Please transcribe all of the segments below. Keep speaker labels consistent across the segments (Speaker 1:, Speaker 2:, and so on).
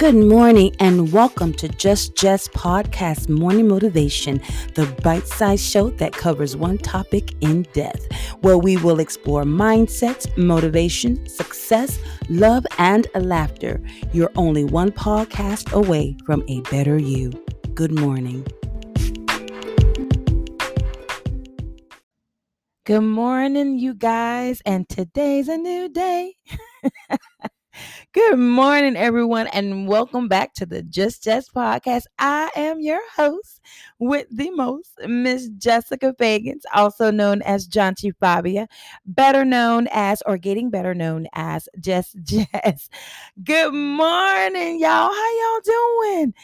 Speaker 1: Good morning and welcome to Just Jess Podcast Morning Motivation, the bite sized show that covers one topic in depth, where we will explore mindsets, motivation, success, love, and laughter. You're only one podcast away from a better you. Good morning. Good morning, you guys, and today's a new day. Good morning, everyone, and welcome back to the Just Jess podcast. I am your host with the most, Miss Jessica Fagins, also known as Janchi Fabia, better known as, or getting better known as, Just Jess. Good morning, y'all. How y'all doing?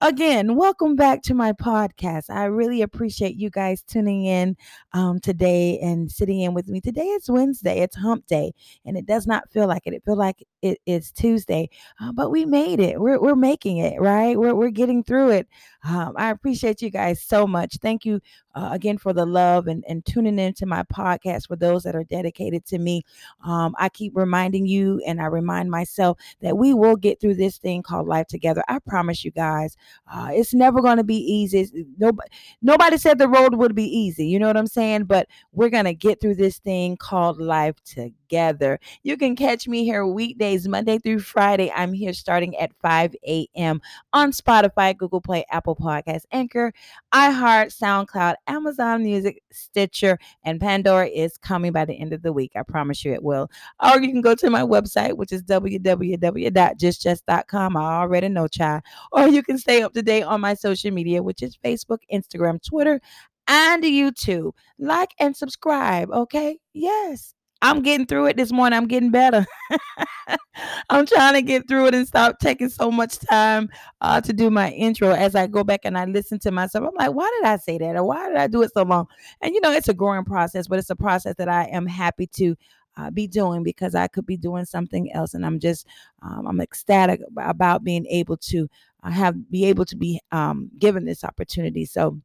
Speaker 1: Again, welcome back to my podcast. I really appreciate you guys tuning in um, today and sitting in with me. Today is Wednesday, it's hump day, and it does not feel like it. It feels like it is Tuesday, uh, but we made it. We're, we're making it, right? We're, we're getting through it. Um, I appreciate you guys so much. Thank you uh, again for the love and, and tuning into my podcast for those that are dedicated to me. Um, I keep reminding you and I remind myself that we will get through this thing called life together. I promise you guys, uh, it's never going to be easy. Nobody, nobody said the road would be easy. You know what I'm saying? But we're going to get through this thing called life together. You can catch me here weekdays, Monday through Friday. I'm here starting at 5 a.m. on Spotify, Google Play, Apple Podcasts, Anchor, iHeart, SoundCloud, Amazon Music, Stitcher, and Pandora is coming by the end of the week. I promise you it will. Or you can go to my website, which is www.justjess.com. I already know, child. Or you can stay up to date on my social media, which is Facebook, Instagram, Twitter, and YouTube. Like and subscribe, okay? Yes. I'm getting through it this morning. I'm getting better. I'm trying to get through it and stop taking so much time uh, to do my intro as I go back and I listen to myself. I'm like, why did I say that? Or why did I do it so long? And you know, it's a growing process, but it's a process that I am happy to uh, be doing because I could be doing something else. And I'm just, um, I'm ecstatic about being able to uh, have, be able to be um, given this opportunity. So,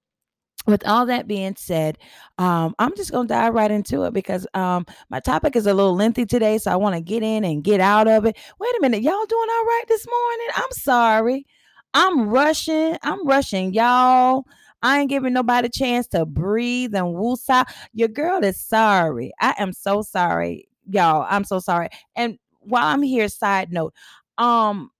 Speaker 1: with all that being said, um, I'm just going to dive right into it because um, my topic is a little lengthy today. So I want to get in and get out of it. Wait a minute. Y'all doing all right this morning? I'm sorry. I'm rushing. I'm rushing. Y'all, I ain't giving nobody a chance to breathe and woosah. Your girl is sorry. I am so sorry. Y'all, I'm so sorry. And while I'm here, side note, um,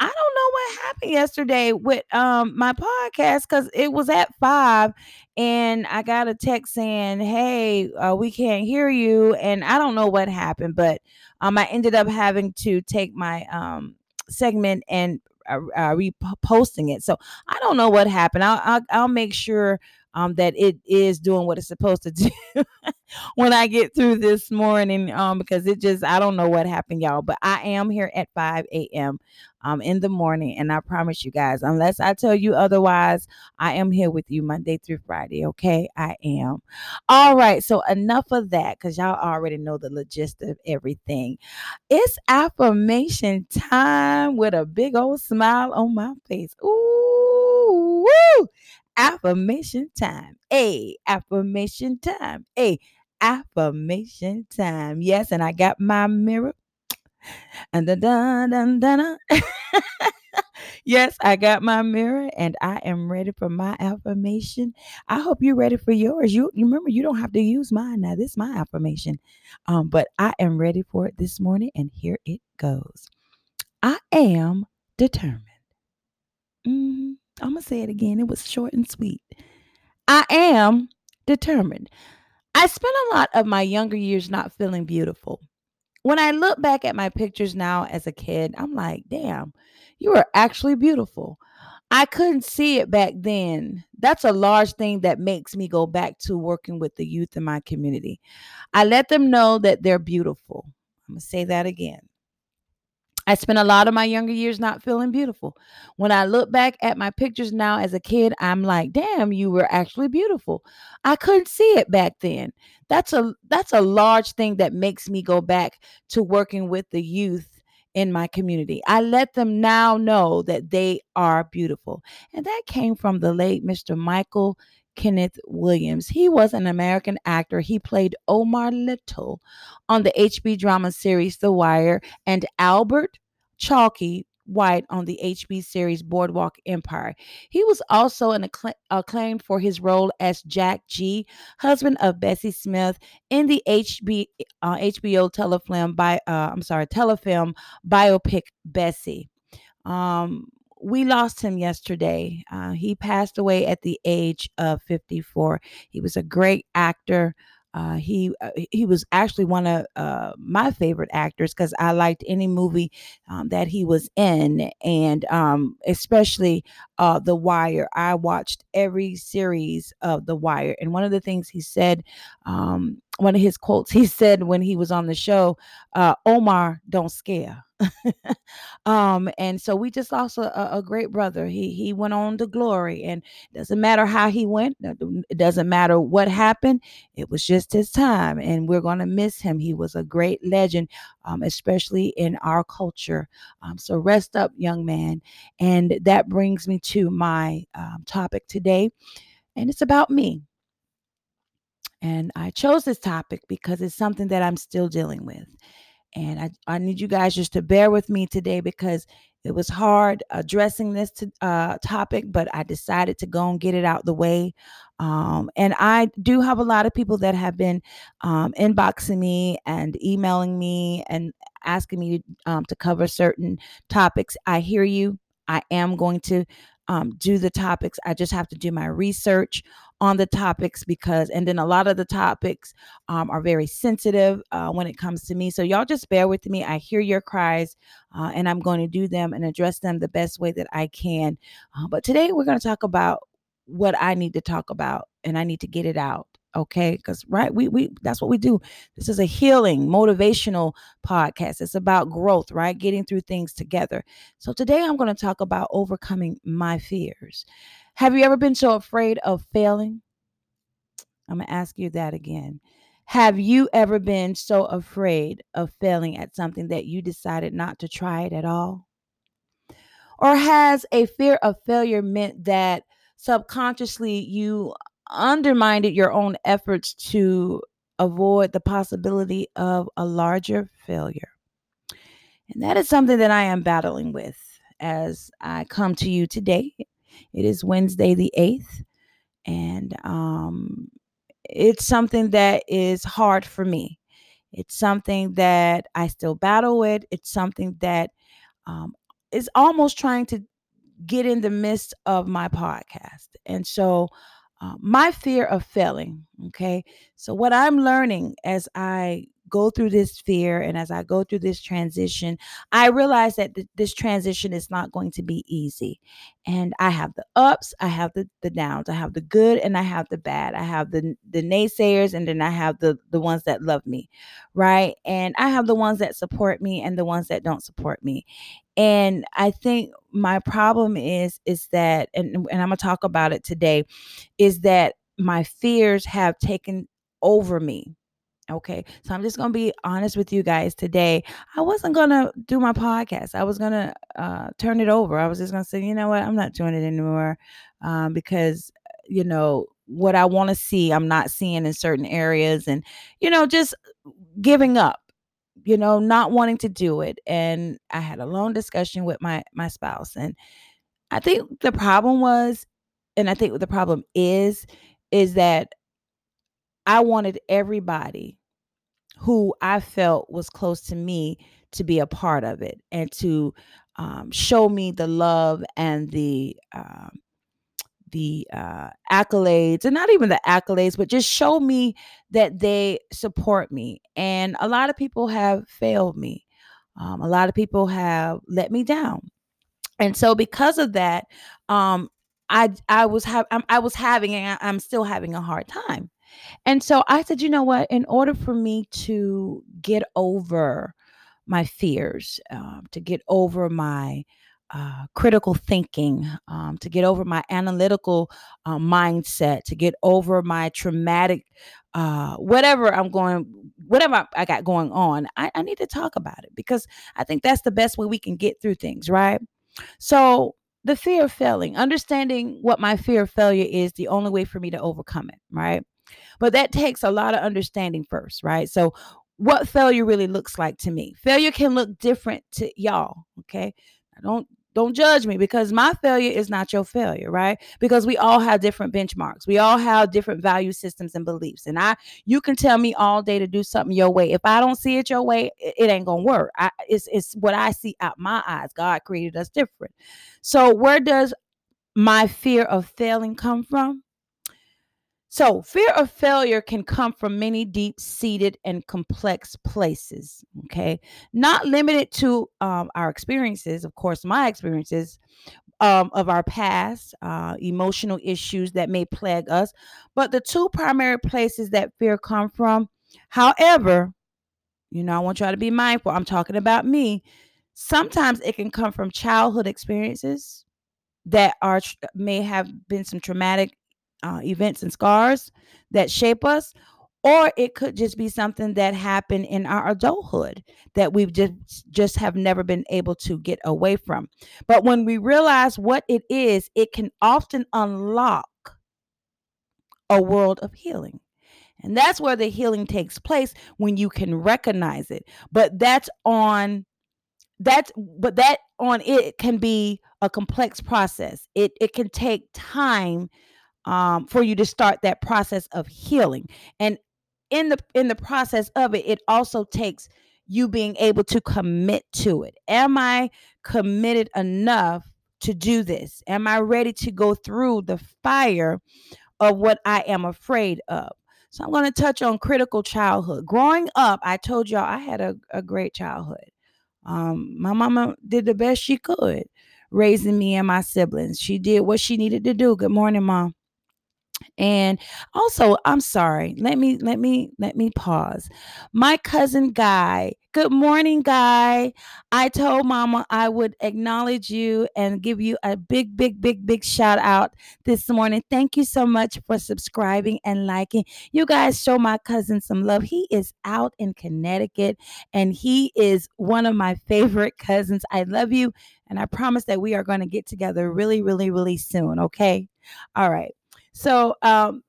Speaker 1: I don't know what happened yesterday with um my podcast because it was at five and I got a text saying, Hey, uh, we can't hear you. And I don't know what happened, but um I ended up having to take my um segment and uh, uh, reposting it. So I don't know what happened. I'll, I'll, I'll make sure um, that it is doing what it's supposed to do when I get through this morning um, because it just, I don't know what happened, y'all. But I am here at 5 a.m. Um, in the morning. And I promise you guys, unless I tell you otherwise, I am here with you Monday through Friday. Okay. I am. All right. So enough of that because y'all already know the logistics of everything. It's affirmation time with a big old smile on my face. Ooh, woo affirmation time. A affirmation time. A affirmation time. Yes, and I got my mirror. And the dun dun dun. yes, I got my mirror and I am ready for my affirmation. I hope you're ready for yours. You, you remember you don't have to use mine now. This is my affirmation. Um, but I am ready for it this morning, and here it goes. I am determined. Mm-hmm. I'm going to say it again. It was short and sweet. I am determined. I spent a lot of my younger years not feeling beautiful. When I look back at my pictures now as a kid, I'm like, damn, you are actually beautiful. I couldn't see it back then. That's a large thing that makes me go back to working with the youth in my community. I let them know that they're beautiful. I'm going to say that again. I spent a lot of my younger years not feeling beautiful. When I look back at my pictures now as a kid, I'm like, "Damn, you were actually beautiful." I couldn't see it back then. That's a that's a large thing that makes me go back to working with the youth in my community. I let them now know that they are beautiful. And that came from the late Mr. Michael Kenneth Williams. He was an American actor. He played Omar Little on the HB drama series The Wire and Albert Chalky White on the HBO series Boardwalk Empire. He was also an accla- acclaimed for his role as Jack Gee, husband of Bessie Smith, in the HB, uh, HBO telefilm by uh, I'm sorry telefilm biopic Bessie. Um, we lost him yesterday. Uh, he passed away at the age of 54. He was a great actor. Uh, he uh, he was actually one of uh, my favorite actors because I liked any movie um, that he was in, and um, especially uh, The Wire. I watched every series of The Wire, and one of the things he said, um, one of his quotes, he said when he was on the show, uh, "Omar, don't scare." um, and so we just lost a, a, great brother. He he went on to glory, and doesn't matter how he went. It doesn't matter what happened. It was just his time, and we're gonna miss him. He was a great legend, um, especially in our culture. Um, so rest up, young man. And that brings me to my um, topic today, and it's about me. And I chose this topic because it's something that I'm still dealing with. And I, I need you guys just to bear with me today because it was hard addressing this to, uh, topic, but I decided to go and get it out the way. Um, and I do have a lot of people that have been um, inboxing me and emailing me and asking me to, um, to cover certain topics. I hear you. I am going to um, do the topics. I just have to do my research on the topics because, and then a lot of the topics um, are very sensitive uh, when it comes to me. So y'all just bear with me. I hear your cries uh, and I'm going to do them and address them the best way that I can. Uh, but today we're going to talk about what I need to talk about and I need to get it out okay? Because right we we that's what we do. This is a healing motivational podcast. It's about growth right? Getting through things together. So today i'm going to talk about overcoming my fears. Have you ever been so afraid of failing? I'm going to ask you that again. Have you ever been so afraid of failing at something that you decided not to try it at all? Or has a fear of failure meant that subconsciously you undermined your own efforts to avoid the possibility of a larger failure. And that is something that I am battling with as I come to you today. It is Wednesday the 8th, and um, it's something that is hard for me. It's something that I still battle with. It's something that um, is almost trying to get in the midst of my podcast. And so uh, my fear of failing. Okay. So, what I'm learning as I go through this fear and as I go through this transition, I realize that th- this transition is not going to be easy. And I have the ups, I have the, the downs, I have the good and I have the bad. I have the the naysayers and then I have the the ones that love me, right? And I have the ones that support me and the ones that don't support me. And I think my problem is is that and, and I'm gonna talk about it today, is that my fears have taken over me Okay. So I'm just going to be honest with you guys today. I wasn't going to do my podcast. I was going to uh, turn it over. I was just going to say, you know what? I'm not doing it anymore um, because, you know, what I want to see, I'm not seeing in certain areas and, you know, just giving up, you know, not wanting to do it. And I had a long discussion with my, my spouse. And I think the problem was, and I think the problem is, is that I wanted everybody who I felt was close to me to be a part of it and to um, show me the love and the um, the uh, accolades, and not even the accolades, but just show me that they support me. And a lot of people have failed me. Um, a lot of people have let me down, and so because of that, um, I I was have I was having and I'm still having a hard time. And so I said, you know what? In order for me to get over my fears, um, to get over my uh, critical thinking, um, to get over my analytical uh, mindset, to get over my traumatic, uh, whatever I'm going, whatever I got going on, I, I need to talk about it because I think that's the best way we can get through things, right? So, the fear of failing, understanding what my fear of failure is, the only way for me to overcome it, right? But that takes a lot of understanding first, right? So, what failure really looks like to me. Failure can look different to y'all, okay? Don't don't judge me because my failure is not your failure, right? Because we all have different benchmarks. We all have different value systems and beliefs. And I you can tell me all day to do something your way. If I don't see it your way, it, ain't to work. I, it's it's what I see out my eyes. God created us different. So where does my fear of failing come from? So, fear of failure can come from many deep seated and complex places, okay? Not limited to um, our experiences, of course, my experiences um, of our past, uh, emotional issues that may plague us, but the two primary places that fear come from, however, you know, I want y'all to be mindful. I'm talking about me. Sometimes it can come from childhood experiences that are may have been some traumatic uh, events and scars that shape us or it could just be something that happened in our adulthood that we've just just have never been able to get away from. But when we realize what it is it can often unlock a world of healing. And that's where the healing takes place when you can recognize it. But that's on that's but that on it can be a complex process. It it can take time um, for you to start that process of healing. And in the in the process of it, it also takes you being able to commit to it. Am I committed enough to do this? Am I ready to go through the fire of what I am afraid of? So I'm going to touch on critical childhood. Growing up, I told y'all I had a, a great childhood. Um, my mama did the best she could raising me and my siblings. She did what she needed to do. Good morning, mom. And also, I'm sorry. Let me let me let me pause. My cousin Guy. Good morning, Guy. I told Mama I would acknowledge you and give you a big, big, big, big shout out this morning. Thank you so much for subscribing and liking. You guys show my cousin some love. He is out in Connecticut and he is one of my favorite cousins. I love you. And I promise that we are going to get together really, really, really soon. Okay. All right. So um,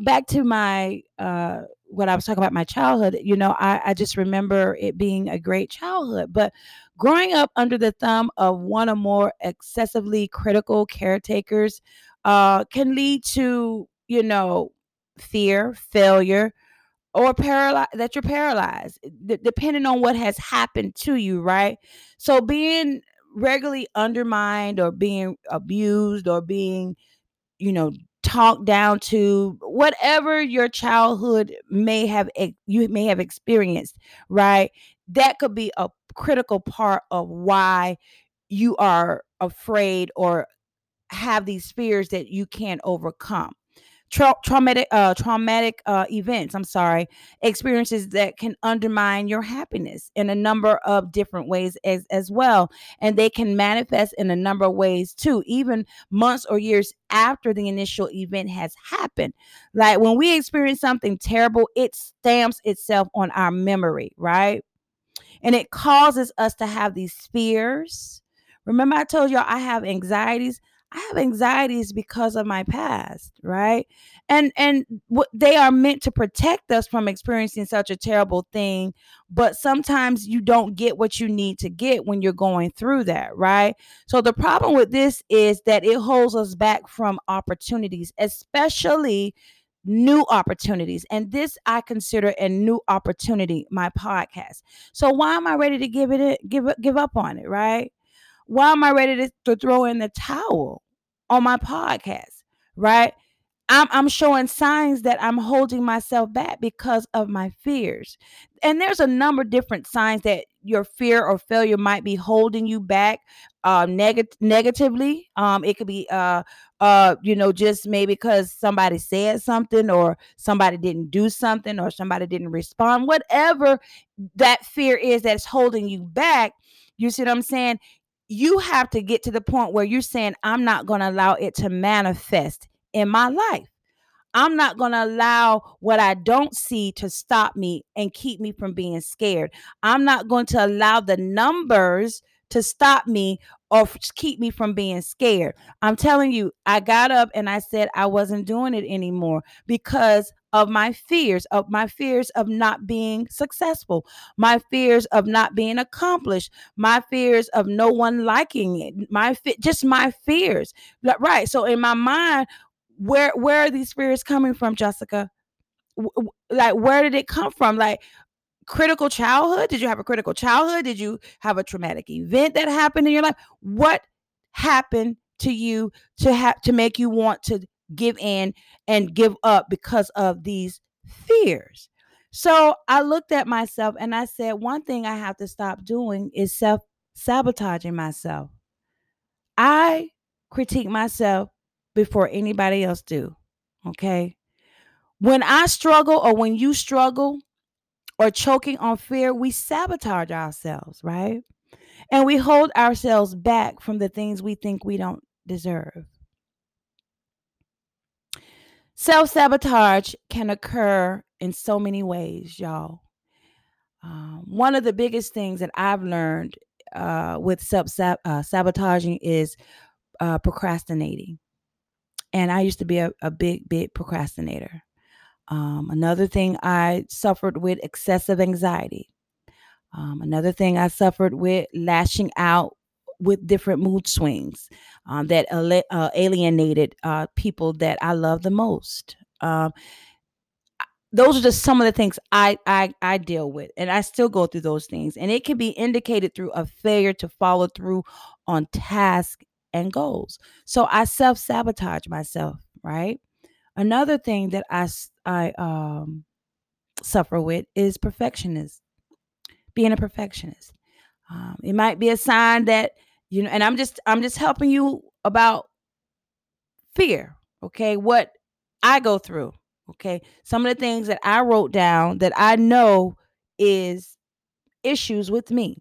Speaker 1: back to my uh, what I was talking about my childhood. You know, I, I just remember it being a great childhood, but growing up under the thumb of one or more excessively critical caretakers uh, can lead to you know fear, failure, or paralyzed that you're paralyzed d- depending on what has happened to you right so being regularly undermined or being abused or being you know talked down to whatever your childhood may have you may have experienced right? That could be a critical part of why you are afraid or have these fears that you can't overcome tra- traumatic uh, traumatic uh, events i'm sorry experiences that can undermine your happiness in a number of different ways as, as well and they can manifest in a number of ways too even months or years after the initial event has happened. Like when we experience something terrible it stamps itself on our memory right? And it causes us to have these fears. Remember i told y'all i have anxieties I have anxieties because of my past, right? And and they are meant to protect us from experiencing such a terrible thing, but sometimes you don't get what you need to get when you're going through that, right? So the problem with this is that it holds us back from opportunities, especially new opportunities and this i consider a new opportunity my podcast so why am i ready to give it give give up on it right why am I ready to, to throw in the towel on my podcast? Right? I'm, I'm showing signs that I'm holding myself back because of my fears. And there's a number of different signs that your fear or failure might be holding you back uh neg- negatively. Um it could be uh uh you know just maybe because somebody said something or somebody didn't do something or somebody didn't respond. Whatever that fear is that's holding you back, you see what I'm saying? You have to get to the point where you're saying, I'm not going to allow it to manifest in my life. I'm not going to allow what I don't see to stop me and keep me from being scared. I'm not going to allow the numbers to stop me or keep me from being scared. I'm telling you, I got up and I said I wasn't doing it anymore because of my fears, of my fears of not being successful, my fears of not being accomplished, my fears of no one liking it, my just my fears. Right. So in my mind, where where are these fears coming from, Jessica? Like where did it come from? Like critical childhood? Did you have a critical childhood? Did you have a traumatic event that happened in your life? What happened to you to have to make you want to give in and give up because of these fears. So I looked at myself and I said, one thing I have to stop doing is self sabotaging myself. I critique myself before anybody else do. Okay. When I struggle or when you struggle or choking on fear, we sabotage ourselves, right? And we hold ourselves back from the things we think we don't deserve. Self sabotage can occur in so many ways, y'all. Um, one of the biggest things that I've learned uh, with self uh, sabotaging is uh, procrastinating. And I used to be a, a big, big procrastinator. Um, another thing I suffered with excessive anxiety. Um, another thing I suffered with lashing out with different mood swings um, that uh, alienated uh, people that I love the most. Um, those are just some of the things I, I I deal with, and I still go through those things, and it can be indicated through a failure to follow through on tasks and goals. So I self sabotage myself, right? Another thing that I I um, suffer with is perfectionism, being a perfectionist. Um, it might be a sign that you know and i'm just i'm just helping you about fear okay? What i go through okay? Some of the things that i wrote down that i know is issues with me.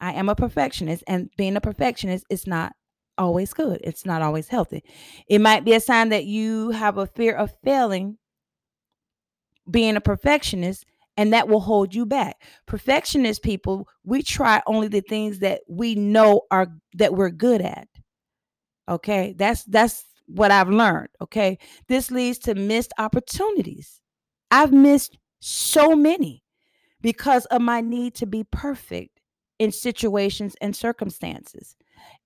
Speaker 1: I am a perfectionist and being a perfectionist is not always good. It's not always healthy. It might be a sign that you have a fear of failing being a perfectionist and that will hold you back. Perfectionist people, we try only the things that we know are that we're good at. Okay? That's that's what I've learned, okay? This leads to missed opportunities. I've missed so many because of my need to be perfect in situations and circumstances.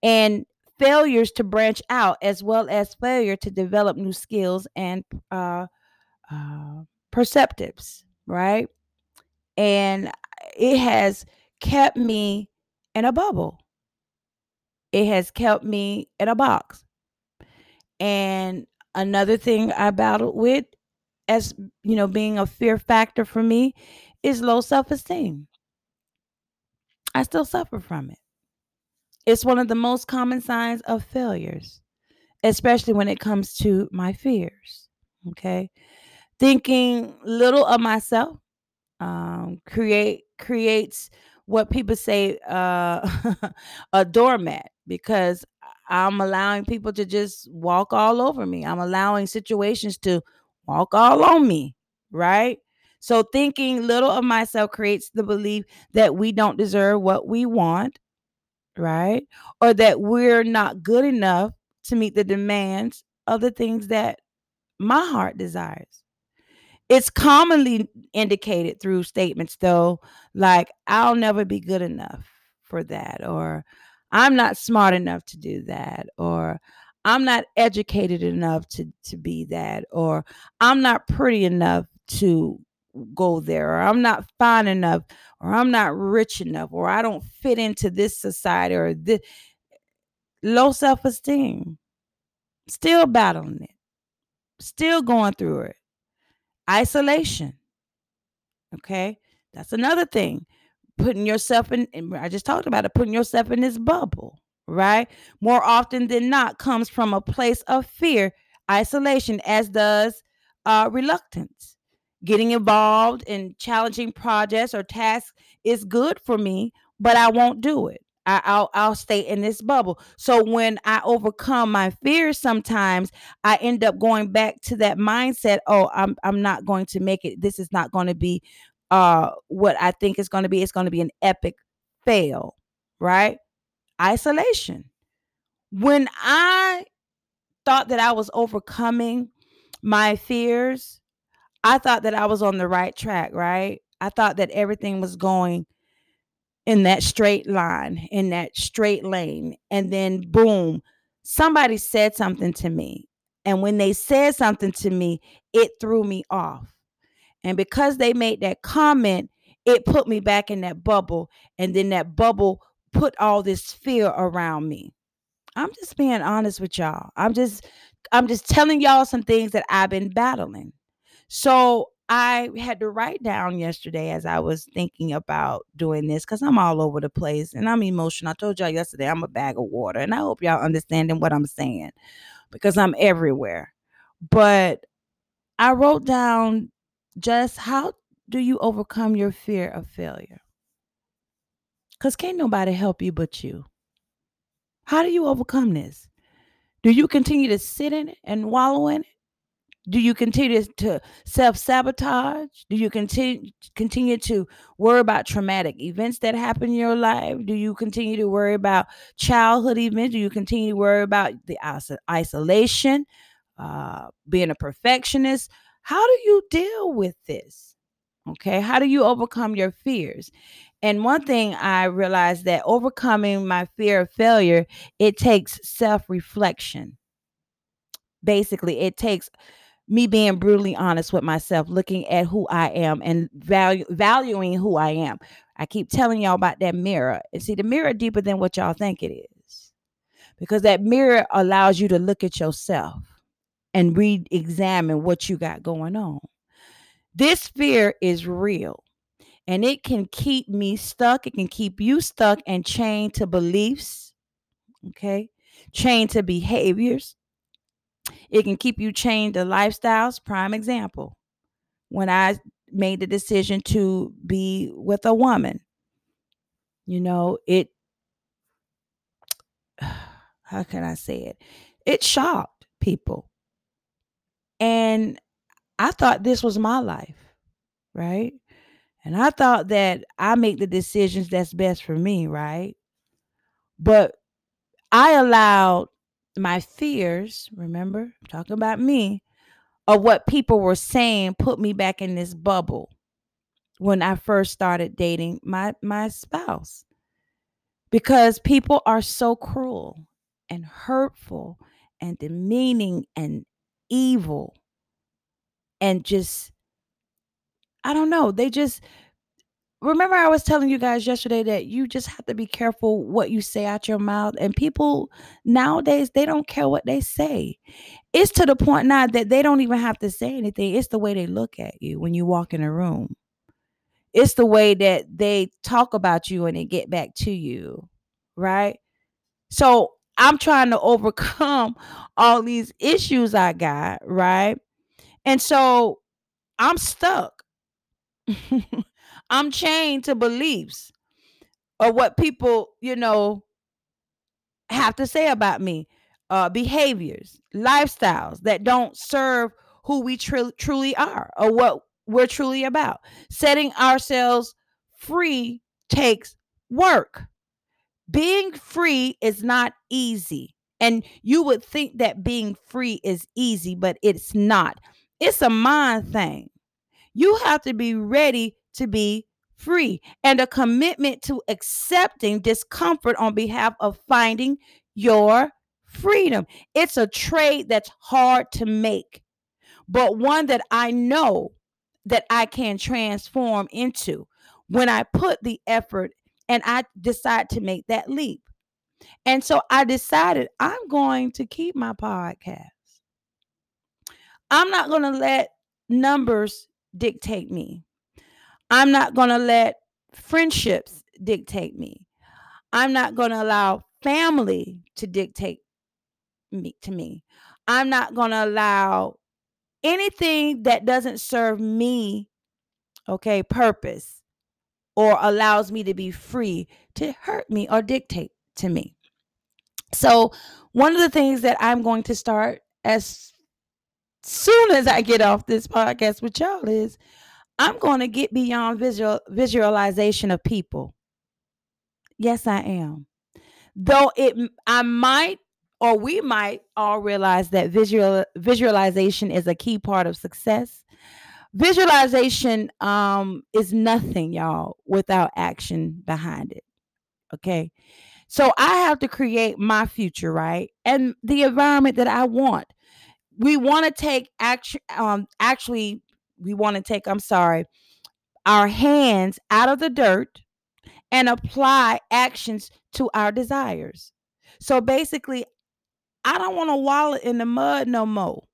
Speaker 1: And failures to branch out as well as failure to develop new skills and uh, uh, perceptives, right? And it has kept me in a bubble. It has kept me in a box. And another thing I battled with as you know being a fear factor for me is low self-esteem. I still suffer from it. It's one of the most common signs of failures, especially when it comes to my fears. Okay. Thinking little of myself um, create creates what people say uh, a doormat because I'm allowing people to just walk all over me. I'm allowing situations to walk all on me, right? So thinking little of myself creates the belief that we don't deserve what we want, right? Or that we're not good enough to meet the demands of the things that my heart desires it's commonly indicated through statements though like i'll never be good enough for that or i'm not smart enough to do that or i'm not educated enough to to be that or i'm not pretty enough to go there or i'm not fine enough or i'm not rich enough or i don't fit into this society or this low self-esteem. Still battling it. Still going through it Isolation. Okay. That's another thing. Putting yourself in, I just talked about it, putting yourself in this bubble, right? More often than not comes from a place of fear, isolation, as does uh, reluctance. Getting involved in challenging projects or tasks is good for me, but I won't do it. I, will I'll stay in this bubble. So when I overcome my fears, sometimes I end up going back to that mindset. Oh, I'm I'm not going to make it. This is not going to be uh what I think it's going to be. It's going to be an epic fail, right? Isolation. When I thought that I was overcoming my fears, I thought that I was on the right track, right? I thought that everything was going in that straight line, in that straight lane. And then, boom, somebody said something to me. And when they said something to me, it threw me off. And because they made that comment, it put me back in that bubble. And then that bubble put all this fear around me. I'm just being honest with y'all. I'm just I'm just telling y'all some things that I've been battling. So I had to write down yesterday as I was thinking about doing this because I'm all over the place and I'm emotional. I told y'all yesterday I'm a bag of water, and I hope y'all understanding what I'm saying because I'm everywhere. But I wrote down just how do you overcome your fear of failure? Because can't nobody help you but you. How do you overcome this? Do you continue to sit in it and wallow in it? Do you continue to self sabotage? Do you continue continue to worry about traumatic events that happen in your life? Do you continue to worry about childhood events? Do you continue to worry about the isolation, uh, being a perfectionist? How do you deal with this? Okay, how do you overcome your fears? And one thing I realized that overcoming my fear of failure, it takes self reflection. Basically, it takes me being brutally honest with myself, looking at who I am and value, valuing who I am. I keep telling y'all about that mirror. And see, the mirror deeper than what y'all think it is. Because that mirror allows you to look at yourself and re examine what you got going on. This fear is real and it can keep me stuck. It can keep you stuck and chained to beliefs, okay? Chained to behaviors, it can keep you chained to lifestyles. Prime example. When I made the decision to be with a woman, you know, it, how can I say it? It shocked people. And I thought this was my life, right? And I thought that I make the decisions that's best for me, right? But I allowed my fears, remember, talking about me, of what people were saying put me back in this bubble when I first started dating my my spouse. Because people are so cruel and hurtful and demeaning and evil and just I don't know, they just remember I was telling you guys yesterday that you just have to be careful what you say out your mouth and people nowadays they don't care what they say. It's to the point now that they don't even have to say anything. It's the way they look at you when you walk in a room. It's the way that they talk about you and they get back to you, right? So I'm trying to overcome all these issues I got, right? And so I'm stuck. I'm chained to beliefs or what people, you know, have to say about me, uh, behaviors, lifestyles that don't serve who we tr- truly are or what we're truly about. Setting ourselves free takes work. Being free is not easy. And you would think that being free is easy, but it's not. It's a mind thing. You have to be ready to be free and a commitment to accepting discomfort on behalf of finding your freedom. It's a trade that's hard to make, but one that I know that I can transform into when I put the effort and I decide to make that leap. And so I decided I'm going to keep my podcast. I'm not going to let numbers dictate me. I'm not going to let friendships dictate me. I'm not going to allow family to dictate me to me. I'm not going to allow anything that doesn't serve me okay purpose or allows me to be free to hurt me or dictate to me. So, one of the things that I'm going to start as soon as I get off this podcast with y'all is I'm going to get beyond visual visualization of people. Yes, I am. Though it I might or we might all realize that visual visualization is a key part of success, Visualization um, is nothing, y'all, without action behind it. Okay. So I have to create my future, right? And the environment that I want. We want to take action um actually we want to take, I'm sorry, our hands out of the dirt and apply actions to our desires. So basically, I don't want to wallow in the mud no more.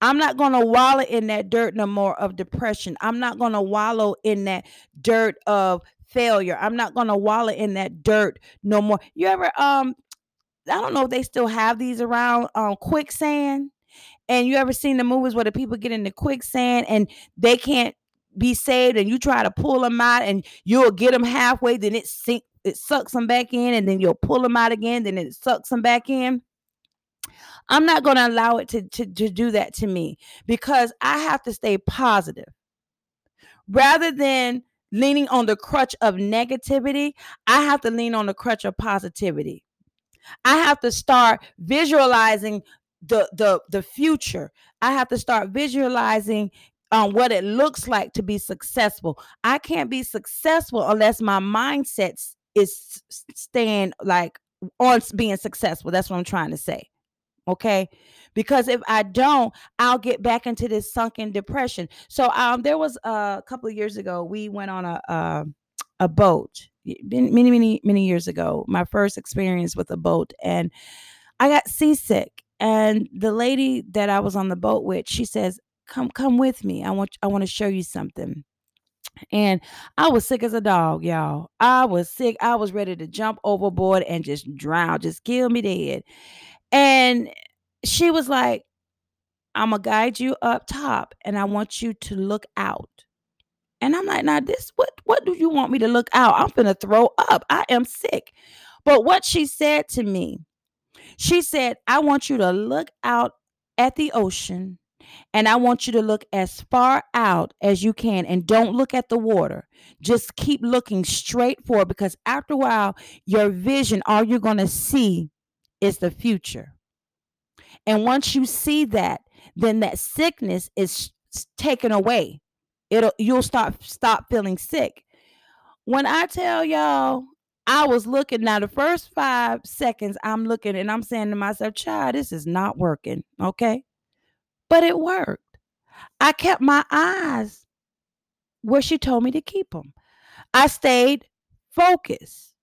Speaker 1: I'm not going to wallow in that dirt no more of depression. I'm not going to wallow in that dirt of failure. I'm not going to wallow in that dirt no more. You ever um I don't know if they still have these around um quicksand. And you ever seen the movies where the people get in the quicksand and they can't be saved and you try to pull them out and you'll get them halfway then it sink it sucks them back in and then you'll pull them out again then it sucks them back in I'm not going to allow it to, to, to do that to me because I have to stay positive. Rather than leaning on the crutch of negativity, I have to lean on the crutch of positivity. I have to start visualizing the the the future. I have to start visualizing um, what it looks like to be successful. I can't be successful unless my mindset is staying like on being successful. That's what I'm trying to say. Okay. Because if I don't, I'll get back into this sunken depression. So um, there was a couple of years ago, we went on a uh, a boat many many many years ago. My first experience with a boat, and I got seasick. And the lady that I was on the boat with, she says, "Come come with me. I want I want to show you something." And I was sick as a dog, y'all. I was sick. I was ready to jump overboard and just drown, just kill me dead. And she was like, I'm gonna guide you up top and I want you to look out. And I'm like, now this what what do you want me to look out? I'm gonna throw up. I am sick. But what she said to me, she said, I want you to look out at the ocean and I want you to look as far out as you can and don't look at the water. Just keep looking straight forward because after a while, your vision, all you're going to see is the future. And once you see that, then that sickness is taken away. It'll you'll stop stop feeling sick. When I tell y'all, I was looking now the first five seconds, I'm looking and I'm saying to myself, child, this is not working. Okay. But it worked. I kept my eyes where she told me to keep them. I stayed focused.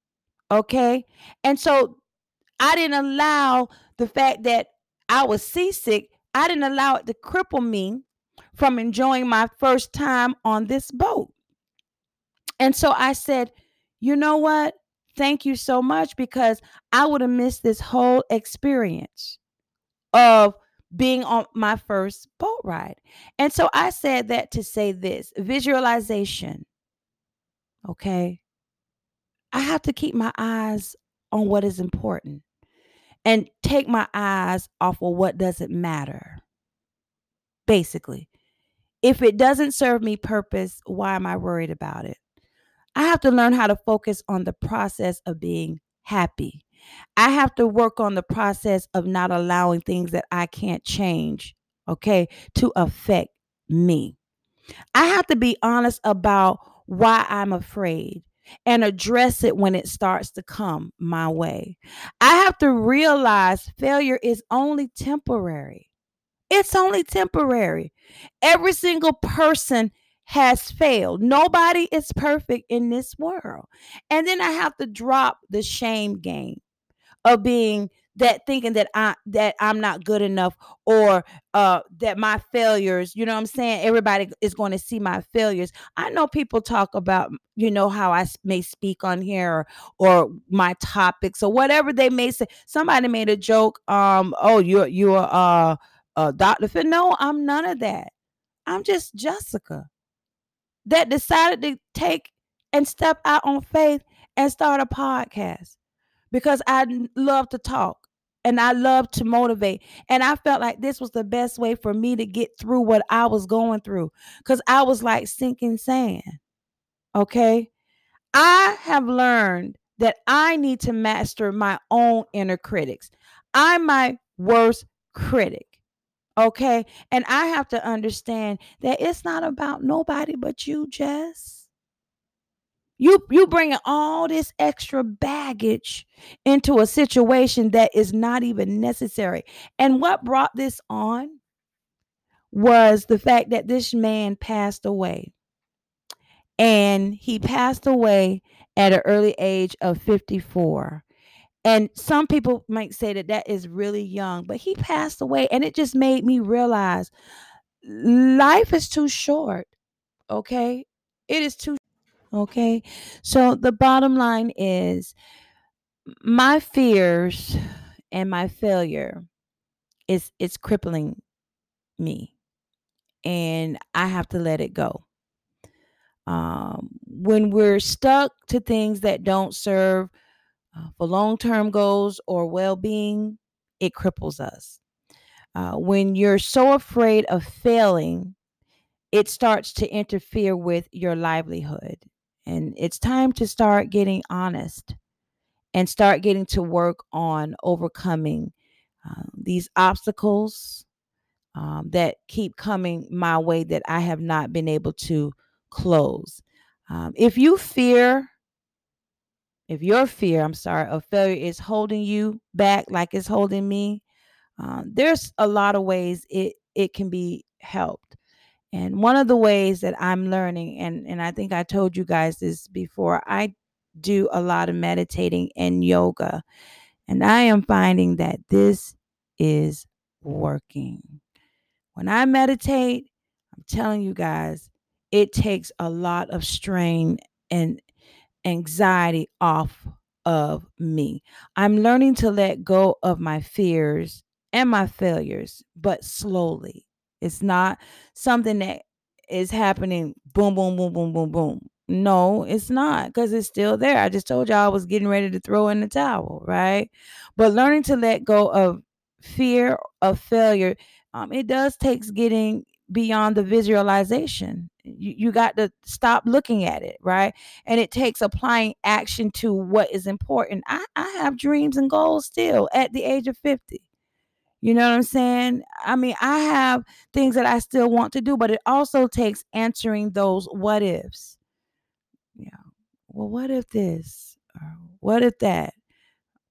Speaker 1: Okay. And so I didn't allow the fact that I was seasick, I didn't allow it to cripple me from enjoying my first time on this boat. And so I said, you know what? Thank you so much because I would have missed this whole experience of being on my first boat ride. And so I said that to say this visualization. Okay. I have to keep my eyes on what is important and take my eyes off of what doesn't matter. Basically, if it doesn't serve me purpose, why am I worried about it? I have to learn how to focus on the process of being happy. I have to work on the process of not allowing things that I can't change, okay, to affect me. I have to be honest about why I'm afraid and address it when it starts to come my way. I have to realize failure is only temporary. It's only temporary. Every single person has failed. Nobody is perfect in this world. And then I have to drop the shame game of being that thinking that I that I'm not good enough or uh that my failures, you know what I'm saying? Everybody is going to see my failures. I know people talk about you know how I may speak on here or, or my topics or whatever they may say. Somebody made a joke um oh you're you're uh uh Dr. Phil. No, I'm none of that. I'm just Jessica that decided to take and step out on faith and start a podcast because I love to talk and I love to motivate. And I felt like this was the best way for me to get through what I was going through because I was like sinking sand. Okay. I have learned that I need to master my own inner critics. I'm my worst critic. Okay. And I have to understand that it's not about nobody but you, Jess. You you bringing all this extra baggage into a situation that is not even necessary. And what brought this on was the fact that this man passed away. And he passed away at an early age of 54. And some people might say that that is really young, but he passed away. And it just made me realize life is too short. Okay. It is too, okay. So the bottom line is my fears and my failure is it's crippling me and I have to let it go. Um, when we're stuck to things that don't serve uh, for long term goals or well being, it cripples us. Uh, when you're so afraid of failing, it starts to interfere with your livelihood. And it's time to start getting honest and start getting to work on overcoming uh, these obstacles um, that keep coming my way that I have not been able to close. Um, if you fear if your fear, I'm sorry, of failure is holding you back like it's holding me, uh, there's a lot of ways it it can be helped. And one of the ways that I'm learning, and and I think I told you guys this before, I do a lot of meditating and yoga, and I am finding that this is working. When I meditate, I'm telling you guys, it takes a lot of strain and anxiety off of me. I'm learning to let go of my fears and my failures, but slowly. It's not something that is happening boom, boom, boom, boom, boom, boom. No, it's not because it's still there. I just told y'all I was getting ready to throw in the towel, right? But learning to let go of fear of failure, um, it does takes getting beyond the visualization. You, you got to stop looking at it, right? And it takes applying action to what is important. I, I have dreams and goals still at the age of 50. You know what I'm saying? I mean, I have things that I still want to do, but it also takes answering those what ifs. Yeah. Well, what if this? Or what if that?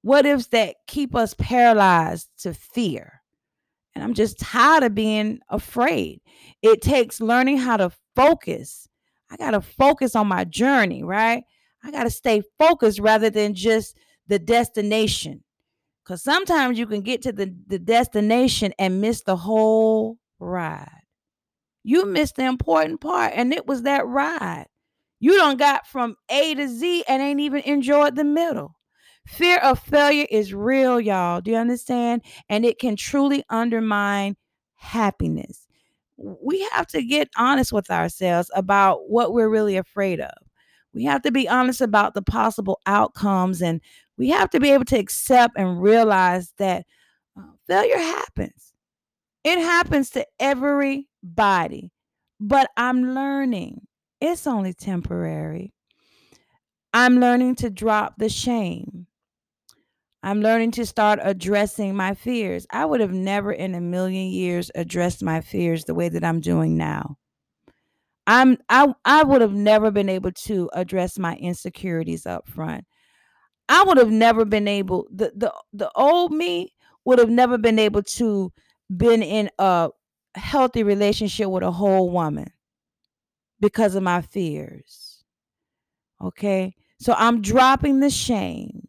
Speaker 1: What ifs that keep us paralyzed to fear? And I'm just tired of being afraid. It takes learning how to focus. I got to focus on my journey, right? I got to stay focused rather than just the destination. Because sometimes you can get to the, the destination and miss the whole ride. You missed the important part, and it was that ride. You don't got from A to Z and ain't even enjoyed the middle. Fear of failure is real, y'all. Do you understand? And it can truly undermine happiness. We have to get honest with ourselves about what we're really afraid of. We have to be honest about the possible outcomes and we have to be able to accept and realize that uh, failure happens. It happens to everybody, but I'm learning it's only temporary. I'm learning to drop the shame. I'm learning to start addressing my fears. I would have never in a million years addressed my fears the way that I'm doing now. I'm I I would have never been able to address my insecurities up front. I would have never been able the the the old me would have never been able to been in a healthy relationship with a whole woman because of my fears. Okay? So I'm dropping the shame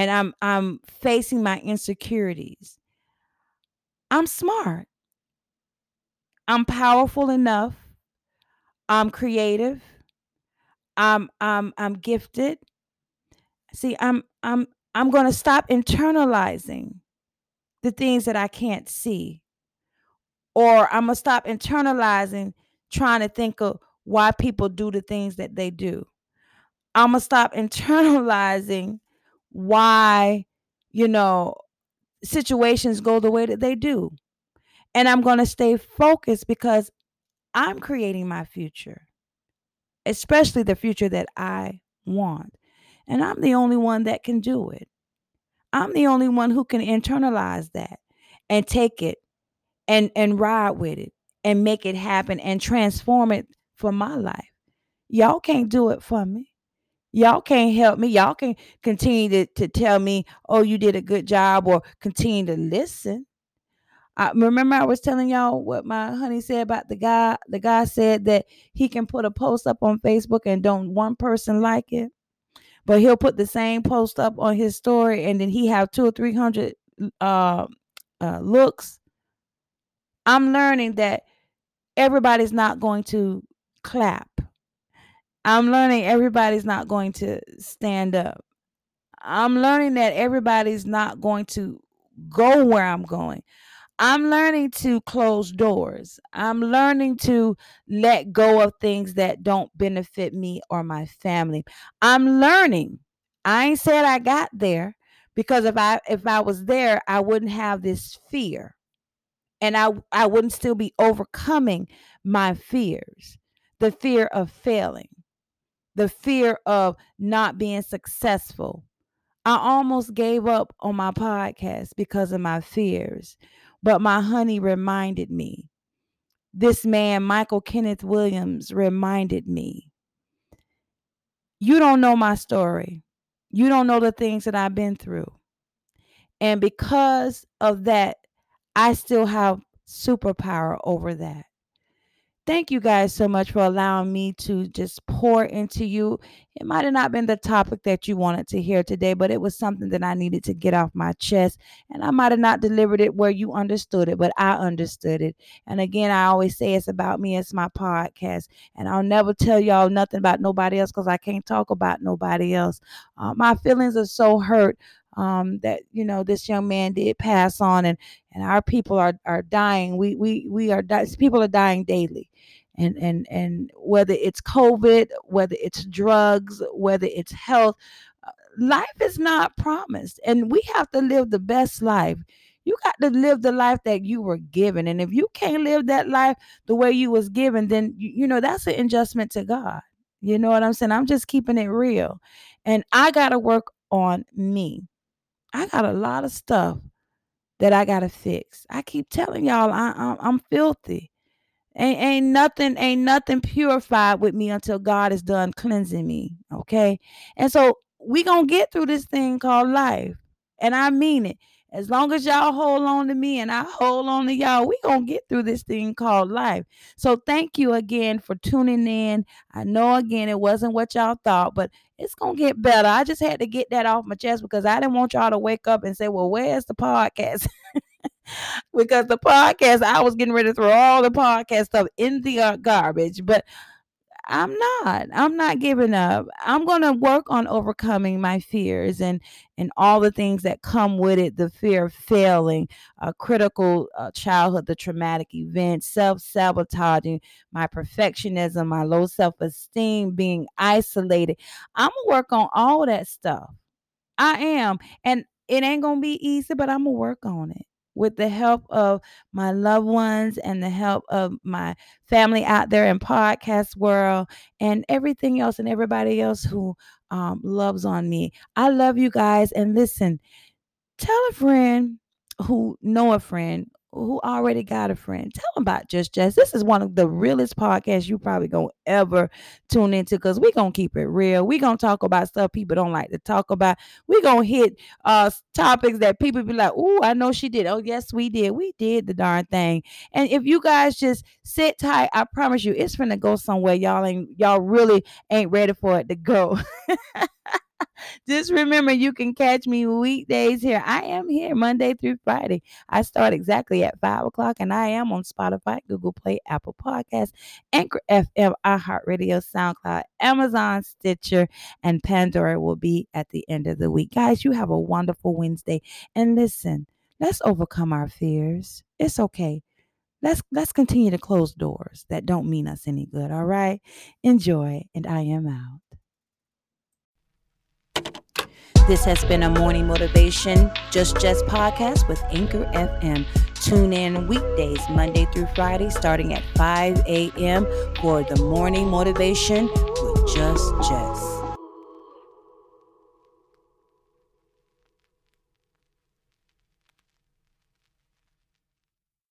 Speaker 1: and I'm I'm facing my insecurities. I'm smart. I'm powerful enough. I'm creative. I'm I'm I'm gifted. See, I'm I'm I'm going to stop internalizing the things that I can't see. Or I'm going to stop internalizing trying to think of why people do the things that they do. I'm going to stop internalizing why, you know, situations go the way that they do. And I'm going to stay focused because I'm creating my future, especially the future that I want. And I'm the only one that can do it. I'm the only one who can internalize that and take it and and ride with it and make it happen and transform it for my life. Y'all can't do it for me. Y'all can't help me. Y'all can continue to, to tell me, oh, you did a good job, or continue to listen. I remember I was telling y'all what my honey said about the guy. The guy said that he can put a post up on Facebook and don't one person like it, but he'll put the same post up on his story and then he have two or three hundred uh, uh, looks. I'm learning that everybody's not going to clap I'm learning everybody's not going to stand up. I'm learning that everybody's not going to go where I'm going. I'm learning to close doors. I'm learning to let go of things that don't benefit me or my family. I'm learning. I ain't said I got there because if I if I was there, I wouldn't have this fear. And I I wouldn't still be overcoming my fears. The fear of failing the fear of not being successful. I almost gave up on my podcast because of my fears, but my honey reminded me. This man, Michael Kenneth Williams, reminded me. You don't know my story. You don't know the things that I've been through. And because of that, I still have superpower over that thank you guys so much for allowing me to just pour into you. It might have not been the topic that you wanted to hear today, but it was something that I needed to get off my chest. And I might have not delivered it where you understood it, but I understood it. And again, I always say it's about me, it's my podcast. And I'll never tell y'all nothing about nobody else because I can't talk about nobody else. Uh, my feelings are so hurt um, that you know this young man did pass on, and and our people are are dying. We we we are di- people are dying daily, and and and whether it's COVID, whether it's drugs, whether it's health, uh, life is not promised, and we have to live the best life. You got to live the life that you were given, and if you can't live that life the way you was given, then you, you know that's an adjustment to God. You know what I'm saying? I'm just keeping it real, and I got to work on me. I got a lot of stuff that I gotta fix. I keep telling y'all I, I I'm filthy. Ain't, ain't nothing ain't nothing purified with me until God is done cleansing me. Okay, and so we gonna get through this thing called life, and I mean it. As long as y'all hold on to me and I hold on to y'all, we going to get through this thing called life. So thank you again for tuning in. I know again it wasn't what y'all thought, but it's going to get better. I just had to get that off my chest because I didn't want y'all to wake up and say, well, where's the podcast? because the podcast, I was getting ready to throw all the podcast stuff in the uh, garbage. But I'm not. I'm not giving up. I'm going to work on overcoming my fears and and all the things that come with it, the fear of failing, a critical uh, childhood, the traumatic events, self-sabotaging, my perfectionism, my low self-esteem, being isolated. I'm going to work on all that stuff. I am. And it ain't going to be easy, but I'm going to work on it with the help of my loved ones and the help of my family out there in podcast world and everything else and everybody else who um, loves on me. I love you guys. And listen, tell a friend who know a friend who already got a friend. Tell them about Just Jess. This is one of the realest podcasts you probably gonna ever tune into because we gonna keep it real. we gonna talk about stuff people don't like to talk about. we gonna hit uh topics that people be like, oh, I know she did. Oh, yes, we did. We did the darn thing. And if you guys just sit tight, I promise you it's gonna go somewhere. Y'all ain't y'all really ain't ready for it to go. Just remember, you can catch me weekdays here. I am here Monday through Friday. I start exactly at 5 o'clock, and I am on Spotify, Google Play, Apple Podcasts, Anchor FM, iHeartRadio, SoundCloud, Amazon, Stitcher, and Pandora will be at the end of the week. Guys, you have a wonderful Wednesday. And listen, let's overcome our fears. It's okay let's let's continue to close doors that don't mean us any good all right enjoy and i am out this has been a morning motivation, Just Jess podcast with Anchor FM. Tune in weekdays, Monday through Friday, starting at 5 a.m. for the morning motivation with Just Jess.